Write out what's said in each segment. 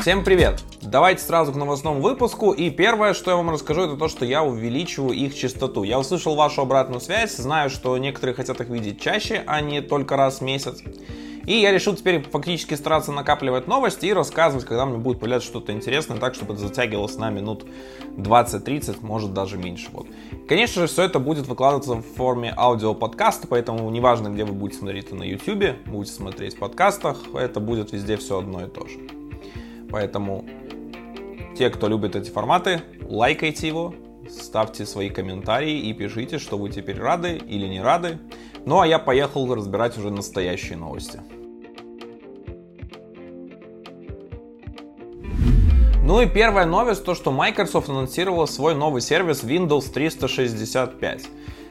Всем привет! Давайте сразу к новостному выпуску. И первое, что я вам расскажу, это то, что я увеличиваю их частоту. Я услышал вашу обратную связь, знаю, что некоторые хотят их видеть чаще, а не только раз в месяц. И я решил теперь фактически стараться накапливать новости и рассказывать, когда мне будет появляться что-то интересное, так, чтобы это затягивалось на минут 20-30, может даже меньше. Вот. Конечно же, все это будет выкладываться в форме аудиоподкаста, поэтому неважно, где вы будете смотреть это на YouTube, будете смотреть в подкастах, это будет везде все одно и то же. Поэтому те, кто любит эти форматы, лайкайте его, ставьте свои комментарии и пишите, что вы теперь рады или не рады. Ну а я поехал разбирать уже настоящие новости. Ну и первая новость, то что Microsoft анонсировала свой новый сервис Windows 365.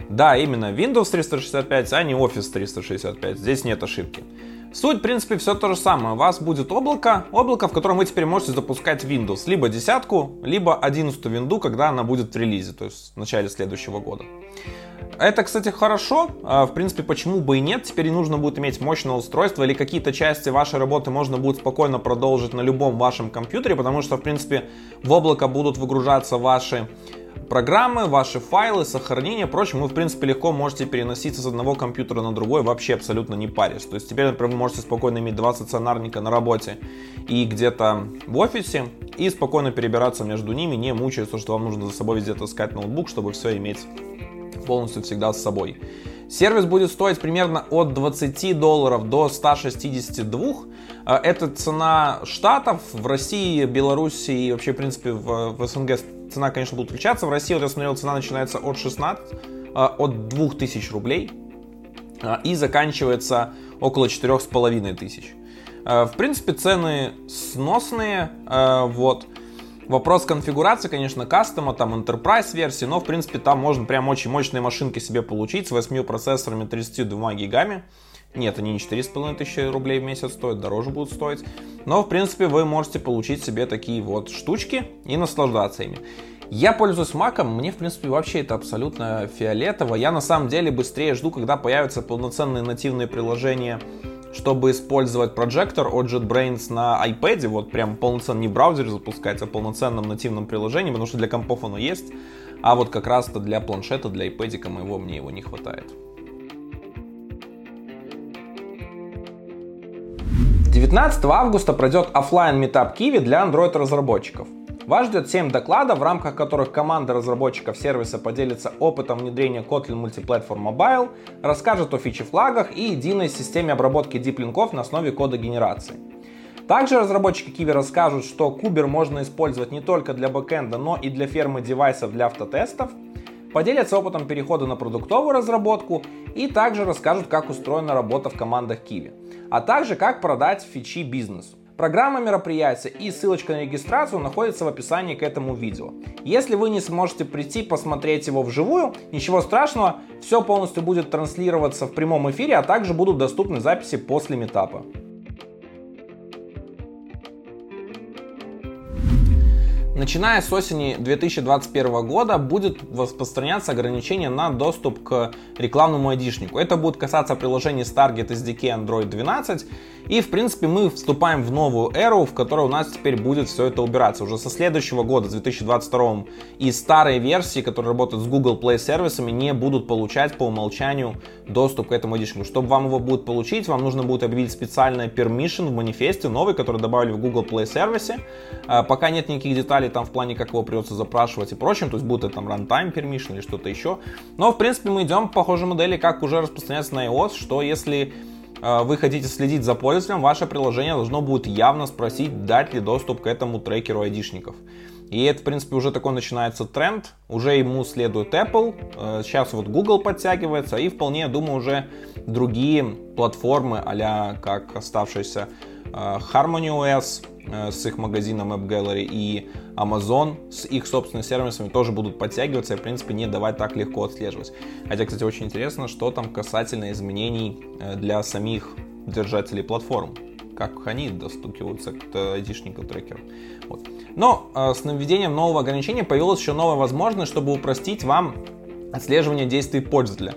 Да, именно Windows 365, а не Office 365, здесь нет ошибки. Суть, в принципе, все то же самое. У вас будет облако, облако, в котором вы теперь можете запускать Windows. Либо десятку, либо 11 винду, когда она будет в релизе, то есть в начале следующего года. Это, кстати, хорошо. А, в принципе, почему бы и нет. Теперь не нужно будет иметь мощное устройство или какие-то части вашей работы можно будет спокойно продолжить на любом вашем компьютере, потому что, в принципе, в облако будут выгружаться ваши программы, ваши файлы, сохранение, прочее, вы, в принципе, легко можете переноситься с одного компьютера на другой, вообще абсолютно не парясь. То есть теперь, например, вы можете спокойно иметь два стационарника на работе и где-то в офисе, и спокойно перебираться между ними, не мучаясь, что вам нужно за собой везде таскать ноутбук, чтобы все иметь полностью всегда с собой. Сервис будет стоить примерно от 20 долларов до 162. Э, это цена штатов. В России, Беларуси и вообще, в принципе, в, в СНГ цена, конечно, будет отличаться. В России, вот я смотрел, цена начинается от 16, э, от 2000 рублей э, и заканчивается около 4500. В принципе, цены сносные. Вот. Вопрос конфигурации, конечно, кастома, там Enterprise версии, но в принципе там можно прям очень мощные машинки себе получить с 8 процессорами 32 гигами. Нет, они не 4,5 тысячи рублей в месяц стоят, дороже будут стоить. Но, в принципе, вы можете получить себе такие вот штучки и наслаждаться ими. Я пользуюсь маком, мне, в принципе, вообще это абсолютно фиолетово. Я, на самом деле, быстрее жду, когда появятся полноценные нативные приложения чтобы использовать прожектор от JetBrains на iPad, вот прям полноценный не браузер запускать, а полноценном нативном приложении, потому что для компов оно есть, а вот как раз-то для планшета, для iPad моего мне его не хватает. 19 августа пройдет офлайн метап Kiwi для Android разработчиков. Вас ждет 7 докладов, в рамках которых команда разработчиков сервиса поделится опытом внедрения Kotlin Multiplatform Mobile, расскажет о фичи-флагах и единой системе обработки диплинков на основе кода генерации. Также разработчики Kiwi расскажут, что Кубер можно использовать не только для бэкэнда, но и для фермы девайсов для автотестов, поделятся опытом перехода на продуктовую разработку и также расскажут, как устроена работа в командах Kiwi, а также как продать фичи бизнесу. Программа мероприятия и ссылочка на регистрацию находится в описании к этому видео. Если вы не сможете прийти посмотреть его вживую, ничего страшного, все полностью будет транслироваться в прямом эфире, а также будут доступны записи после метапа. Начиная с осени 2021 года будет распространяться ограничение на доступ к рекламному айдишнику. Это будет касаться приложений с Target SDK Android 12. И, в принципе, мы вступаем в новую эру, в которой у нас теперь будет все это убираться. Уже со следующего года, с 2022, и старые версии, которые работают с Google Play сервисами, не будут получать по умолчанию доступ к этому айдишнику. Чтобы вам его будет получить, вам нужно будет объявить специальное permission в манифесте, новый, который добавили в Google Play сервисе. А, пока нет никаких деталей там в плане, как его придется запрашивать и прочим, то есть будет это там runtime permission или что-то еще. Но, в принципе, мы идем по похожей модели, как уже распространяется на iOS, что если э, вы хотите следить за пользователем, ваше приложение должно будет явно спросить, дать ли доступ к этому трекеру айдишников. И это, в принципе, уже такой начинается тренд. Уже ему следует Apple, э, сейчас вот Google подтягивается, и вполне, я думаю, уже другие платформы, а как оставшиеся Harmony OS э, с их магазином App Gallery и Amazon с их собственными сервисами тоже будут подтягиваться и, в принципе, не давать так легко отслеживать. Хотя, кстати, очень интересно, что там касательно изменений э, для самих держателей платформ как они достукиваются к айдишникам трекеру. Вот. Но э, с наведением нового ограничения появилась еще новая возможность, чтобы упростить вам отслеживание действий пользователя.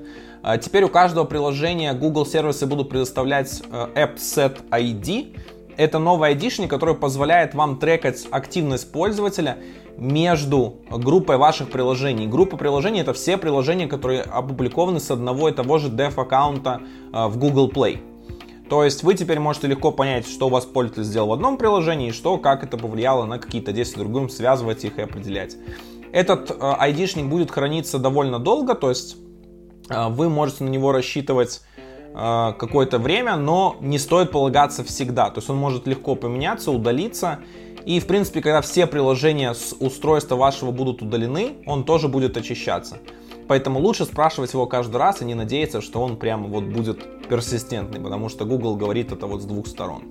Теперь у каждого приложения Google сервисы будут предоставлять App Set ID, это новый айдишник, который позволяет вам трекать активность пользователя между группой ваших приложений. Группа приложений это все приложения, которые опубликованы с одного и того же dev аккаунта э, в Google Play. То есть вы теперь можете легко понять, что у вас пользователь сделал в одном приложении, и что, как это повлияло на какие-то действия в другом, связывать их и определять. Этот э, айдишник будет храниться довольно долго, то есть э, вы можете на него рассчитывать э, какое-то время, но не стоит полагаться всегда. То есть он может легко поменяться, удалиться. И, в принципе, когда все приложения с устройства вашего будут удалены, он тоже будет очищаться. Поэтому лучше спрашивать его каждый раз и не надеяться, что он прямо вот будет персистентный, потому что Google говорит это вот с двух сторон.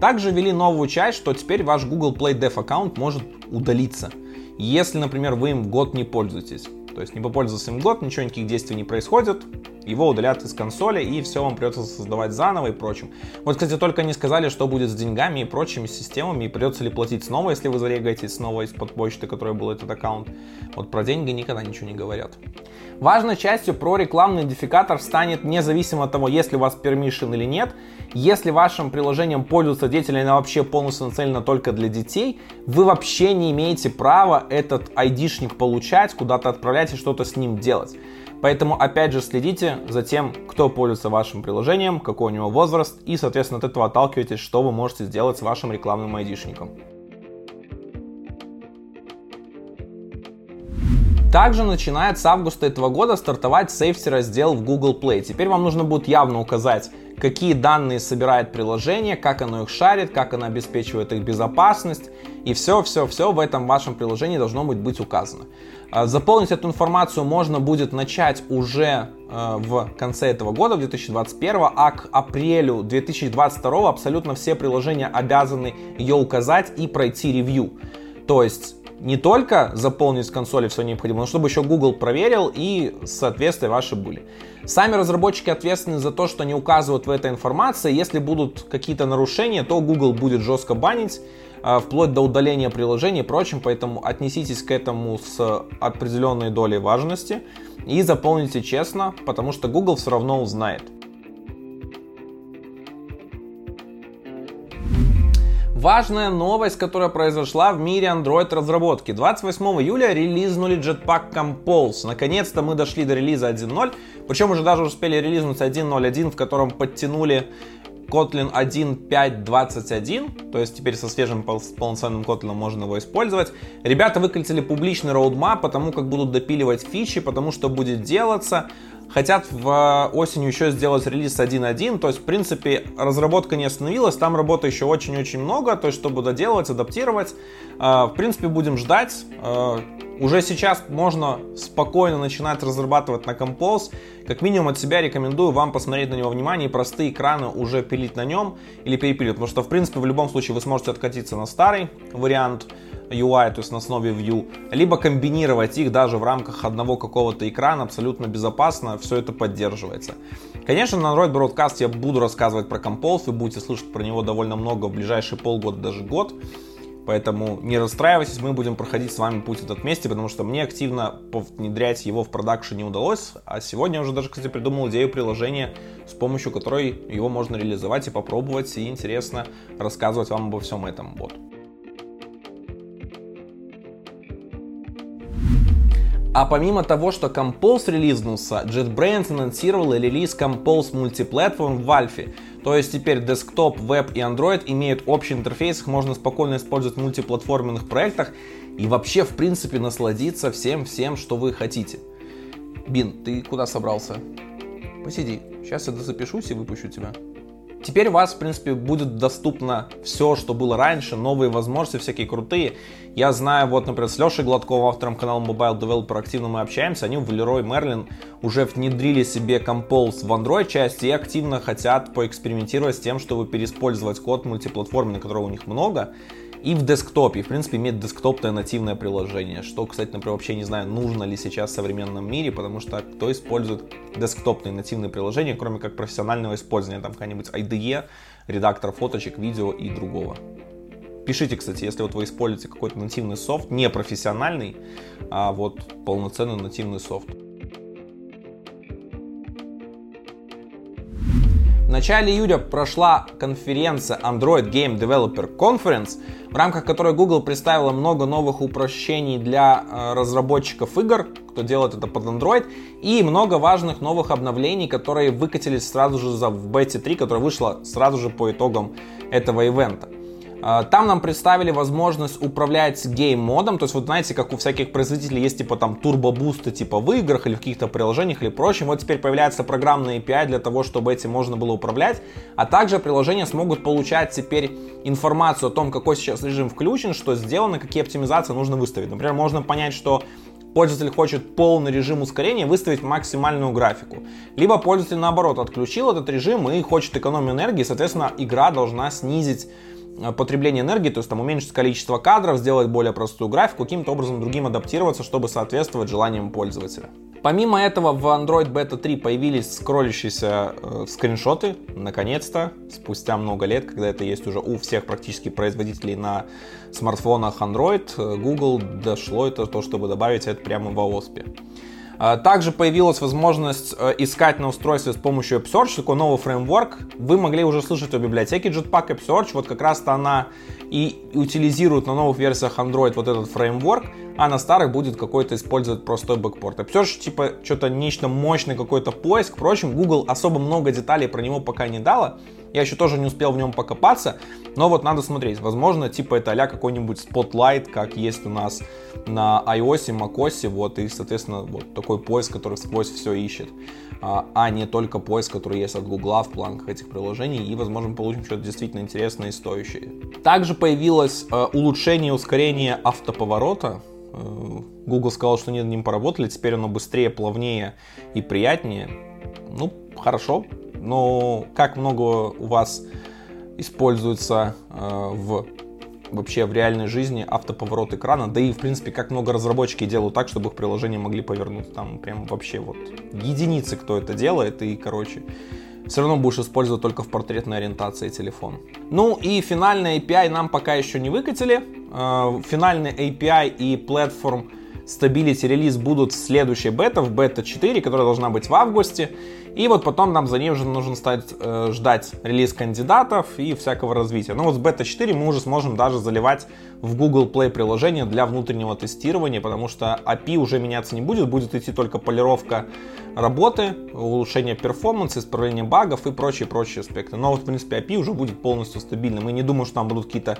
Также ввели новую часть, что теперь ваш Google Play Dev аккаунт может удалиться – если, например, вы им год не пользуетесь, то есть не попользовался им год, ничего, никаких действий не происходит, его удалят из консоли, и все вам придется создавать заново и прочим. Вот, кстати, только не сказали, что будет с деньгами и прочими системами, и придется ли платить снова, если вы зарегаетесь снова из-под почты, которой был этот аккаунт. Вот про деньги никогда ничего не говорят. Важной частью про рекламный идентификатор станет независимо от того, есть ли у вас permission или нет. Если вашим приложением пользуются дети, или оно вообще полностью нацелено только для детей, вы вообще не имеете права этот айдишник получать, куда-то отправлять и что-то с ним делать. Поэтому, опять же, следите за тем, кто пользуется вашим приложением, какой у него возраст, и, соответственно, от этого отталкивайтесь, что вы можете сделать с вашим рекламным айдишником. Также начинает с августа этого года стартовать Safety раздел в Google Play. Теперь вам нужно будет явно указать, какие данные собирает приложение, как оно их шарит, как оно обеспечивает их безопасность. И все-все-все в этом вашем приложении должно быть, быть указано. А, заполнить эту информацию можно будет начать уже э, в конце этого года, в 2021, а к апрелю 2022 абсолютно все приложения обязаны ее указать и пройти ревью. То есть не только заполнить консоли все необходимое, но чтобы еще Google проверил и соответствия ваши были. Сами разработчики ответственны за то, что не указывают в этой информации. Если будут какие-то нарушения, то Google будет жестко банить, а, вплоть до удаления приложений и прочим, поэтому отнеситесь к этому с определенной долей важности и заполните честно, потому что Google все равно узнает. Важная новость, которая произошла в мире Android разработки. 28 июля релизнули Jetpack Compose. Наконец-то мы дошли до релиза 1.0. Причем уже даже успели релизнуть 1.0.1, в котором подтянули Kotlin 1.5.21, то есть теперь со свежим полноценным Kotlin можно его использовать. Ребята выкатили публичный роудмап, потому как будут допиливать фичи, потому что будет делаться хотят в э, осенью еще сделать релиз 1.1, то есть, в принципе, разработка не остановилась, там работы еще очень-очень много, то есть, чтобы доделывать, адаптировать. Э, в принципе, будем ждать. Э, уже сейчас можно спокойно начинать разрабатывать на Compose. Как минимум от себя рекомендую вам посмотреть на него внимание и простые экраны уже пилить на нем или перепилить, потому что, в принципе, в любом случае вы сможете откатиться на старый вариант, UI, то есть на основе View, либо комбинировать их даже в рамках одного какого-то экрана абсолютно безопасно, все это поддерживается. Конечно, на Android Broadcast я буду рассказывать про Compose, вы будете слышать про него довольно много в ближайшие полгода, даже год. Поэтому не расстраивайтесь, мы будем проходить с вами путь этот вместе, потому что мне активно внедрять его в продакшн не удалось. А сегодня я уже даже, кстати, придумал идею приложения, с помощью которой его можно реализовать и попробовать, и интересно рассказывать вам обо всем этом. Вот. А помимо того, что Compose релизнулся, JetBrains анонсировал релиз Compose Multiplatform в Valve. То есть теперь десктоп, веб и Android имеют общий интерфейс, их можно спокойно использовать в мультиплатформенных проектах и вообще, в принципе, насладиться всем-всем, что вы хотите. Бин, ты куда собрался? Посиди, сейчас я запишусь и выпущу тебя. Теперь у вас, в принципе, будет доступно все, что было раньше, новые возможности всякие крутые. Я знаю, вот, например, с Лешей Гладковым, автором канала Mobile Developer, активно мы общаемся. Они в Leroy Merlin уже внедрили себе Compose в Android части и активно хотят поэкспериментировать с тем, чтобы переиспользовать код мультиплатформенный, которого у них много и в десктопе. В принципе, иметь десктопное нативное приложение. Что, кстати, например, вообще не знаю, нужно ли сейчас в современном мире, потому что кто использует десктопные нативные приложения, кроме как профессионального использования, там какая-нибудь IDE, редактор фоточек, видео и другого. Пишите, кстати, если вот вы используете какой-то нативный софт, не профессиональный, а вот полноценный нативный софт. Начале июля прошла конференция Android Game Developer Conference, в рамках которой Google представила много новых упрощений для э, разработчиков игр, кто делает это под Android, и много важных новых обновлений, которые выкатились сразу же в бете 3, которая вышла сразу же по итогам этого ивента. А, там нам представили возможность управлять гейм-модом, то есть вот знаете, как у всяких производителей есть типа там турбо-бусты типа в играх или в каких-то приложениях или прочем, вот теперь появляется программный API для того, чтобы этим можно было управлять, а также приложения смогут получать теперь информацию о том, какой сейчас режим включен, что сделано, какие оптимизации нужно выставить. Например, можно понять, что пользователь хочет полный режим ускорения, выставить максимальную графику. Либо пользователь наоборот отключил этот режим и хочет экономию энергии, соответственно игра должна снизить потребление энергии, то есть там уменьшить количество кадров, сделать более простую графику, каким-то образом другим адаптироваться, чтобы соответствовать желаниям пользователя. Помимо этого в Android Beta 3 появились скроллящиеся э, скриншоты, наконец-то, спустя много лет, когда это есть уже у всех практически производителей на смартфонах Android, э, Google дошло это то, чтобы добавить это прямо в OSP. А, также появилась возможность э, искать на устройстве с помощью AppSearch, такой новый фреймворк. Вы могли уже слышать о библиотеке Jetpack AppSearch, вот как раз-то она и утилизирует на новых версиях Android вот этот фреймворк, а на старых будет какой-то использовать простой бэкпорт. AppSearch типа что-то нечто мощный какой-то поиск, впрочем, Google особо много деталей про него пока не дала, я еще тоже не успел в нем покопаться, но вот надо смотреть. Возможно, типа это а какой-нибудь Spotlight, как есть у нас на iOS, macOS, вот, и, соответственно, вот такой поиск, который сквозь все ищет, а, а не только поиск, который есть от Google в планках этих приложений, и, возможно, получим что-то действительно интересное и стоящее. Также появилось э, улучшение и ускорение автоповорота, Google сказал, что над ним поработали, теперь оно быстрее, плавнее и приятнее. Ну, хорошо, но как много у вас используется э, в вообще в реальной жизни автоповорот экрана, да и в принципе как много разработчики делают так, чтобы их приложения могли повернуть, там прям вообще вот единицы, кто это делает, и короче все равно будешь использовать только в портретной ориентации телефон. Ну и финальный API нам пока еще не выкатили. Э, финальный API и платформ Stability релиз будут в следующей бета, в бета 4, которая должна быть в августе. И вот потом нам за ней уже нужно стать, э, ждать релиз кандидатов и всякого развития. Ну вот с бета 4 мы уже сможем даже заливать в Google Play приложение для внутреннего тестирования, потому что API уже меняться не будет, будет идти только полировка работы, улучшение перформанса, исправление багов и прочие-прочие аспекты. Но вот, в принципе, API уже будет полностью стабильным. И не думаю, что там будут какие-то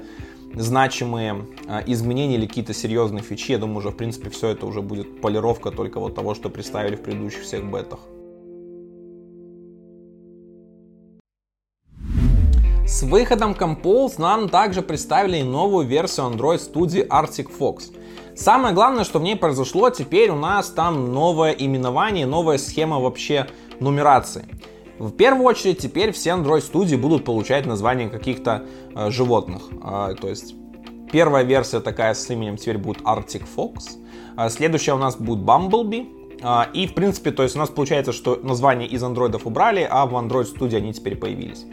значимые а, изменения или какие-то серьезные фичи. Я думаю, уже, в принципе, все это уже будет полировка только вот того, что представили в предыдущих всех бетах. С выходом Compose нам также представили новую версию Android Studio Arctic Fox. Самое главное, что в ней произошло, теперь у нас там новое именование, новая схема вообще нумерации. В первую очередь теперь все Android студии будут получать название каких-то э, животных. Э, то есть первая версия такая с именем теперь будет Arctic Fox. Э, следующая у нас будет Bumblebee. Э, и в принципе, то есть у нас получается, что название из андроидов убрали, а в Android Studio они теперь появились.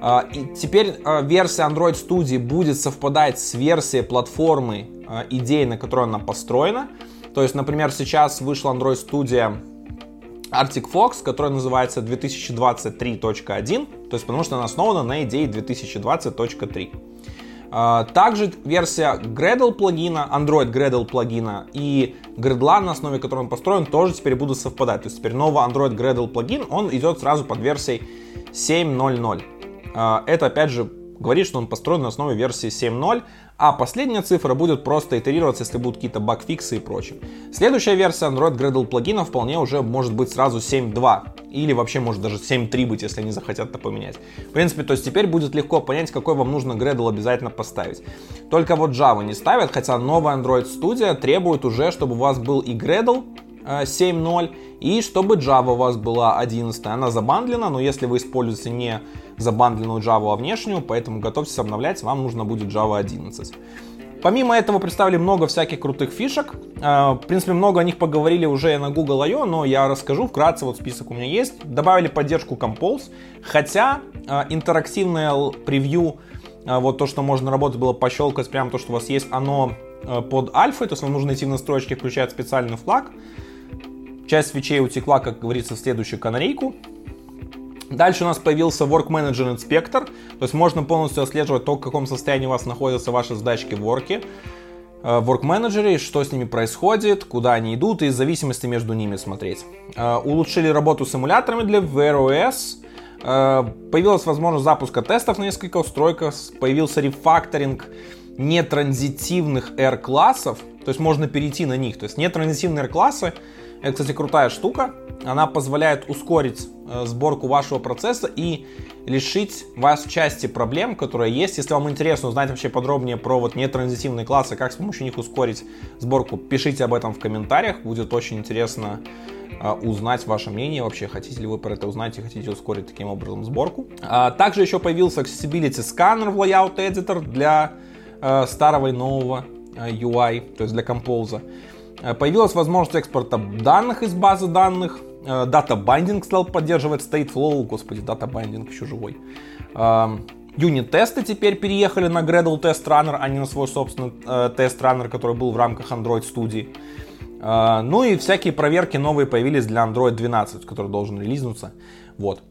А, и теперь а, версия Android Studio будет совпадать с версией платформы а, идеи, на которой она построена. То есть, например, сейчас вышла Android Studio Arctic Fox, которая называется 2023.1, то есть потому что она основана на идее 2020.3. Также версия Gradle плагина, Android Gradle плагина и Gradle, на основе которой он построен, тоже теперь будут совпадать. То есть теперь новый Android Gradle плагин, он идет сразу под версией 7.0.0. А, это, опять же, говорит, что он построен на основе версии 7.0, а последняя цифра будет просто итерироваться, если будут какие-то багфиксы и прочее. Следующая версия Android Gradle плагина вполне уже может быть сразу 7.2 или вообще может даже 7.3 быть, если они захотят это поменять. В принципе, то есть теперь будет легко понять, какой вам нужно Gradle обязательно поставить. Только вот Java не ставят, хотя новая Android Studio требует уже, чтобы у вас был и Gradle, 7.0, э, и чтобы Java у вас была 11. Она забандлена, но если вы используете не забандленную Java, а внешнюю, поэтому готовьтесь обновлять, вам нужно будет Java 11. Помимо этого представили много всяких крутых фишек. Э, в принципе, много о них поговорили уже на Google I.O., но я расскажу вкратце, вот список у меня есть. Добавили поддержку Compose, хотя э, интерактивное превью, вот то, что можно работать было пощелкать, прямо то, что у вас есть, оно под альфой, то есть вам нужно найти в настройки, включать специальный флаг. Часть свечей утекла, как говорится, в следующую канарейку. Дальше у нас появился Work Manager Inspector, то есть можно полностью отслеживать то, в каком состоянии у вас находятся ваши задачки в Work, э, в Work Manager, что с ними происходит, куда они идут и зависимости между ними смотреть. Э, улучшили работу с эмуляторами для OS, э, появилась возможность запуска тестов на несколько устройках, появился рефакторинг нетранзитивных R-классов, то есть можно перейти на них. То есть нетранзитивные R-классы это, кстати, крутая штука. Она позволяет ускорить э, сборку вашего процесса и лишить вас части проблем, которые есть. Если вам интересно узнать вообще подробнее про вот нетранзитивные классы, как с помощью них ускорить сборку, пишите об этом в комментариях. Будет очень интересно э, узнать ваше мнение вообще, хотите ли вы про это узнать и хотите ускорить таким образом сборку. А, также еще появился Accessibility Scanner в Layout Editor для э, старого и нового UI, то есть для Compose. Э, появилась возможность экспорта данных из базы данных. Дата э, Binding стал поддерживать Stateflow. Господи, дата Binding еще живой. Эм, юнит-тесты теперь переехали на Gradle Test Runner, а не на свой собственный э, тест-раннер, который был в рамках Android. Э, ну и всякие проверки новые появились для Android 12, который должен релизнуться. Вот.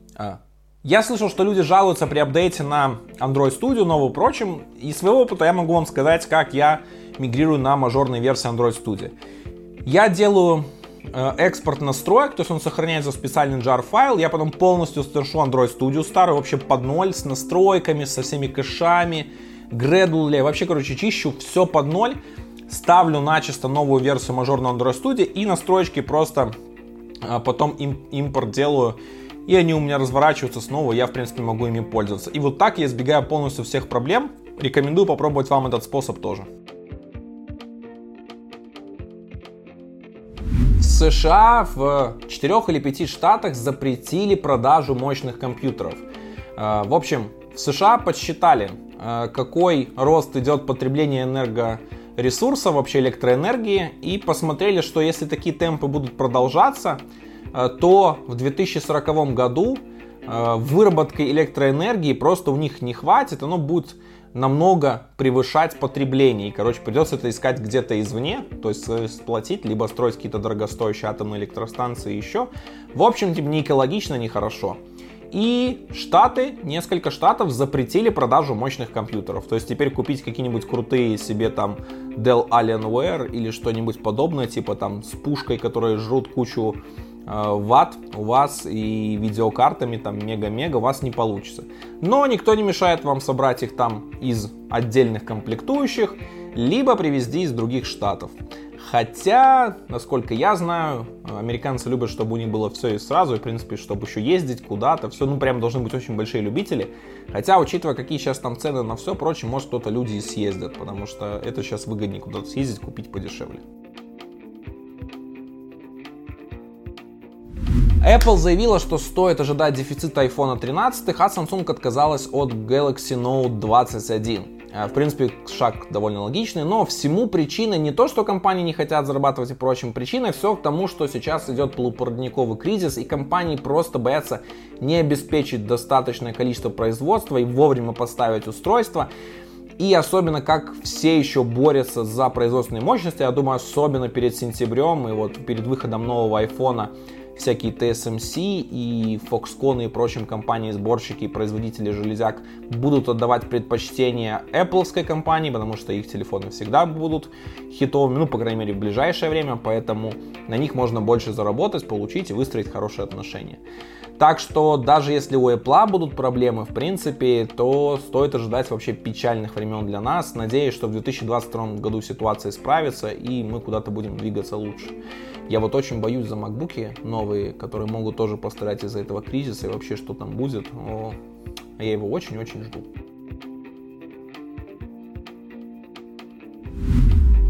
Я слышал, что люди жалуются при апдейте на Android Studio, новую прочим. И своего опыта я могу вам сказать, как я мигрирую на мажорные версии Android Studio. Я делаю э, экспорт настроек, то есть он сохраняется в специальный jar файл, я потом полностью совершу Android Studio старый, вообще под ноль, с настройками, со всеми кэшами, Gradle, вообще, короче, чищу все под ноль, ставлю начисто новую версию мажорного Android Studio и настроечки просто а, потом им, импорт делаю, и они у меня разворачиваются снова, я, в принципе, могу ими пользоваться. И вот так я избегаю полностью всех проблем. Рекомендую попробовать вам этот способ тоже. США в 4 или 5 штатах запретили продажу мощных компьютеров. Э, в общем, в США подсчитали, э, какой рост идет потребление энергоресурсов, вообще электроэнергии, и посмотрели, что если такие темпы будут продолжаться, э, то в 2040 году выработки электроэнергии просто у них не хватит, оно будет намного превышать потребление. И, короче, придется это искать где-то извне, то есть э, сплотить, либо строить какие-то дорогостоящие атомные электростанции еще. В общем, типа, не экологично, не хорошо. И Штаты, несколько штатов запретили продажу мощных компьютеров. То есть теперь купить какие-нибудь крутые себе там Dell Alienware или что-нибудь подобное, типа там с пушкой, которые жрут кучу ватт у вас и видеокартами там мега-мега у вас не получится. Но никто не мешает вам собрать их там из отдельных комплектующих, либо привезти из других штатов. Хотя, насколько я знаю, американцы любят, чтобы у них было все и сразу, и, в принципе, чтобы еще ездить куда-то, все, ну, прям должны быть очень большие любители. Хотя, учитывая, какие сейчас там цены на все прочее, может, кто-то люди и съездят, потому что это сейчас выгоднее куда-то съездить, купить подешевле. Apple заявила, что стоит ожидать дефицита iPhone 13, а Samsung отказалась от Galaxy Note 21. Э, в принципе, шаг довольно логичный, но всему причиной не то, что компании не хотят зарабатывать и прочим, причиной все к тому, что сейчас идет полупроводниковый кризис, и компании просто боятся не обеспечить достаточное количество производства и вовремя поставить устройство. И особенно, как все еще борются за производственные мощности, я думаю, особенно перед сентябрем и вот перед выходом нового айфона всякие TSMC и Foxconn и прочим компании-сборщики и производители железяк будут отдавать предпочтение Apple компании, потому что их телефоны всегда будут хитовыми, ну, по крайней мере, в ближайшее время, поэтому на них можно больше заработать, получить и выстроить хорошие отношения. Так что даже если у Apple будут проблемы, в принципе, то стоит ожидать вообще печальных времен для нас. Надеюсь, что в 2022 году ситуация исправится и мы куда-то будем двигаться лучше. Я вот очень боюсь за макбуки новые, которые могут тоже пострадать из-за этого кризиса и вообще что там будет. О, я его очень-очень жду.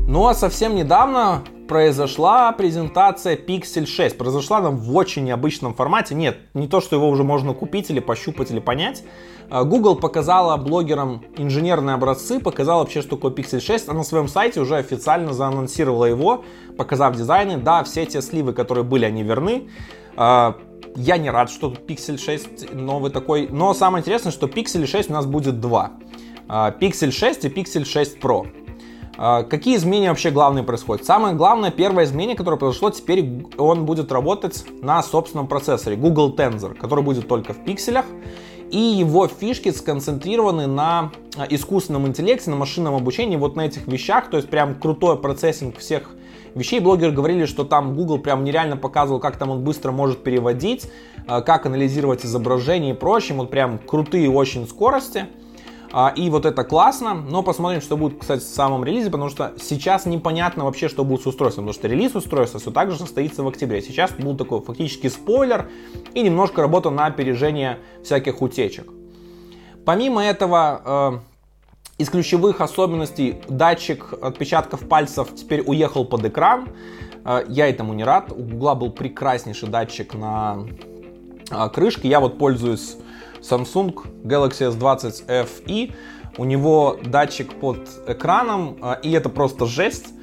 Ну а совсем недавно произошла презентация Pixel 6. Произошла она в очень необычном формате. Нет, не то, что его уже можно купить или пощупать или понять. А, Google показала блогерам инженерные образцы, показала вообще, что такое Pixel 6. Она на своем сайте уже официально заанонсировала его, показав дизайны. Да, все те сливы, которые были, они верны. А, я не рад, что Pixel 6 новый такой. Но самое интересное, что Pixel 6 у нас будет два. А, Pixel 6 и Pixel 6 Pro. А, какие изменения вообще главные происходят? Самое главное, первое изменение, которое произошло, теперь он будет работать на собственном процессоре Google Tensor, который будет только в пикселях. И его фишки сконцентрированы на а, искусственном интеллекте, на машинном обучении, вот на этих вещах. То есть прям крутой процессинг всех вещей. Блогеры говорили, что там Google прям нереально показывал, как там он быстро может переводить, а, как анализировать изображение и прочее. Вот прям крутые очень скорости. А, и вот это классно, но посмотрим, что будет, кстати, в самом релизе, потому что сейчас непонятно вообще, что будет с устройством, потому что релиз устройства все так же состоится в октябре. Сейчас был такой фактически спойлер и немножко работа на опережение всяких утечек. Помимо этого, э, из ключевых особенностей датчик отпечатков пальцев теперь уехал под экран. Э, я этому не рад. У Гугла был прекраснейший датчик на э, крышке. Я вот пользуюсь Samsung Galaxy S20 FE. У него датчик под экраном, а, и это просто жесть.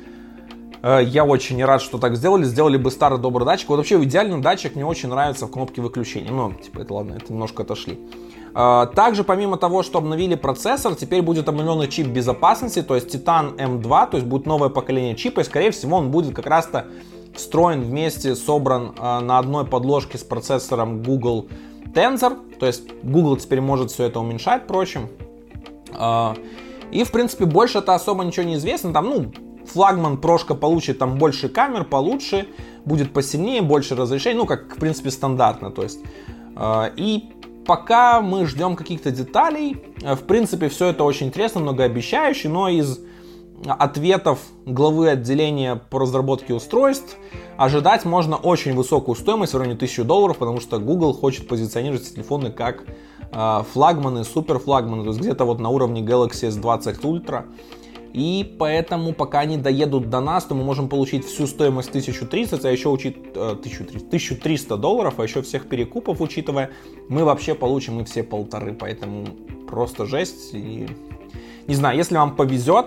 А, я очень рад, что так сделали. Сделали бы старый добрый датчик. Вот вообще идеальный датчик мне очень нравится в кнопке выключения. Ну, типа, это ладно, это немножко отошли. А, также, помимо того, что обновили процессор, теперь будет обновленный чип безопасности, то есть Titan M2, то есть будет новое поколение чипа, и, скорее всего, он будет как раз-то встроен вместе, собран на одной подложке с процессором Google Tensor, то есть Google теперь может все это уменьшать, впрочем. А, и, в принципе, больше это особо ничего не известно. Там, ну, флагман прошка получит там больше камер, получше, будет посильнее, больше разрешений, ну, как, в принципе, стандартно, то есть. А, и пока мы ждем каких-то деталей, в принципе, все это очень интересно, многообещающе, но из ответов главы отделения по разработке устройств ожидать можно очень высокую стоимость в районе 1000 долларов, потому что Google хочет позиционировать телефоны как э, флагманы, суперфлагманы, то есть где-то вот на уровне Galaxy S20 Ultra. И поэтому, пока они доедут до нас, то мы можем получить всю стоимость 1330, а еще учит, э, 1300, 1300 долларов, а еще всех перекупов учитывая, мы вообще получим и все полторы, поэтому просто жесть. И не знаю, если вам повезет,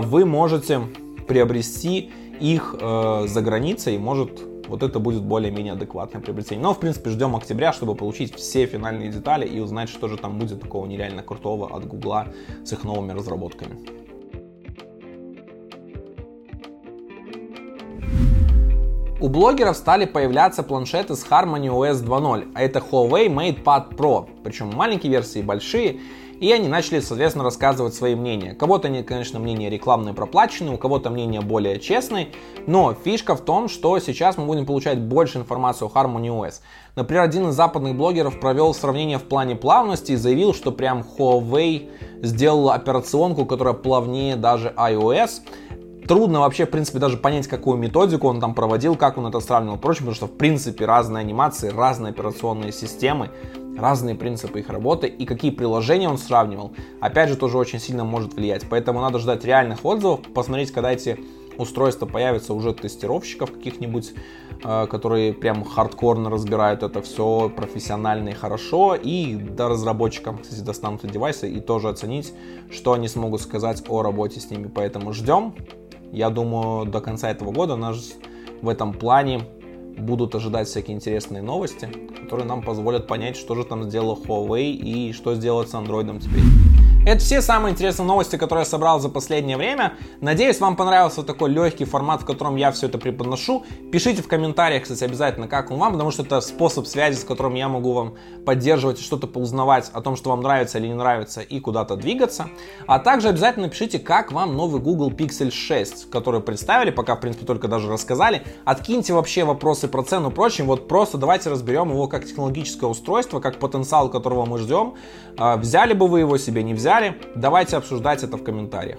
вы можете приобрести их э, за границей, может вот это будет более-менее адекватное приобретение. Но, в принципе, ждем октября, чтобы получить все финальные детали и узнать, что же там будет такого нереально крутого от Гугла с их новыми разработками. У блогеров стали появляться планшеты с Harmony OS 2.0, а это Huawei MatePad Pro, причем маленькие версии и большие, и они начали, соответственно, рассказывать свои мнения. Кого-то конечно, мнения рекламные проплаченные, у кого-то мнения более честные, но фишка в том, что сейчас мы будем получать больше информации о Harmony OS. Например, один из западных блогеров провел сравнение в плане плавности и заявил, что прям Huawei сделала операционку, которая плавнее даже iOS. Трудно вообще, в принципе, даже понять, какую методику он там проводил, как он это сравнивал, прочее, потому что, в принципе, разные анимации, разные операционные системы, разные принципы их работы и какие приложения он сравнивал, опять же, тоже очень сильно может влиять. Поэтому надо ждать реальных отзывов, посмотреть, когда эти устройства появятся уже тестировщиков каких-нибудь, э, которые прям хардкорно разбирают это все профессионально и хорошо, и до разработчикам, кстати, достанут эти девайсы и тоже оценить, что они смогут сказать о работе с ними. Поэтому ждем. Я думаю, до конца этого года нас в этом плане будут ожидать всякие интересные новости, которые нам позволят понять, что же там сделала Huawei и что сделать с Android теперь. Это все самые интересные новости, которые я собрал за последнее время. Надеюсь, вам понравился такой легкий формат, в котором я все это преподношу. Пишите в комментариях, кстати, обязательно, как он вам, потому что это способ связи, с которым я могу вам поддерживать и что-то поузнавать о том, что вам нравится или не нравится, и куда-то двигаться. А также обязательно пишите, как вам новый Google Pixel 6, который представили, пока, в принципе, только даже рассказали. Откиньте вообще вопросы про цену и прочим. Вот просто давайте разберем его как технологическое устройство, как потенциал, которого мы ждем. А, взяли бы вы его себе, не взяли? Давайте обсуждать это в комментариях.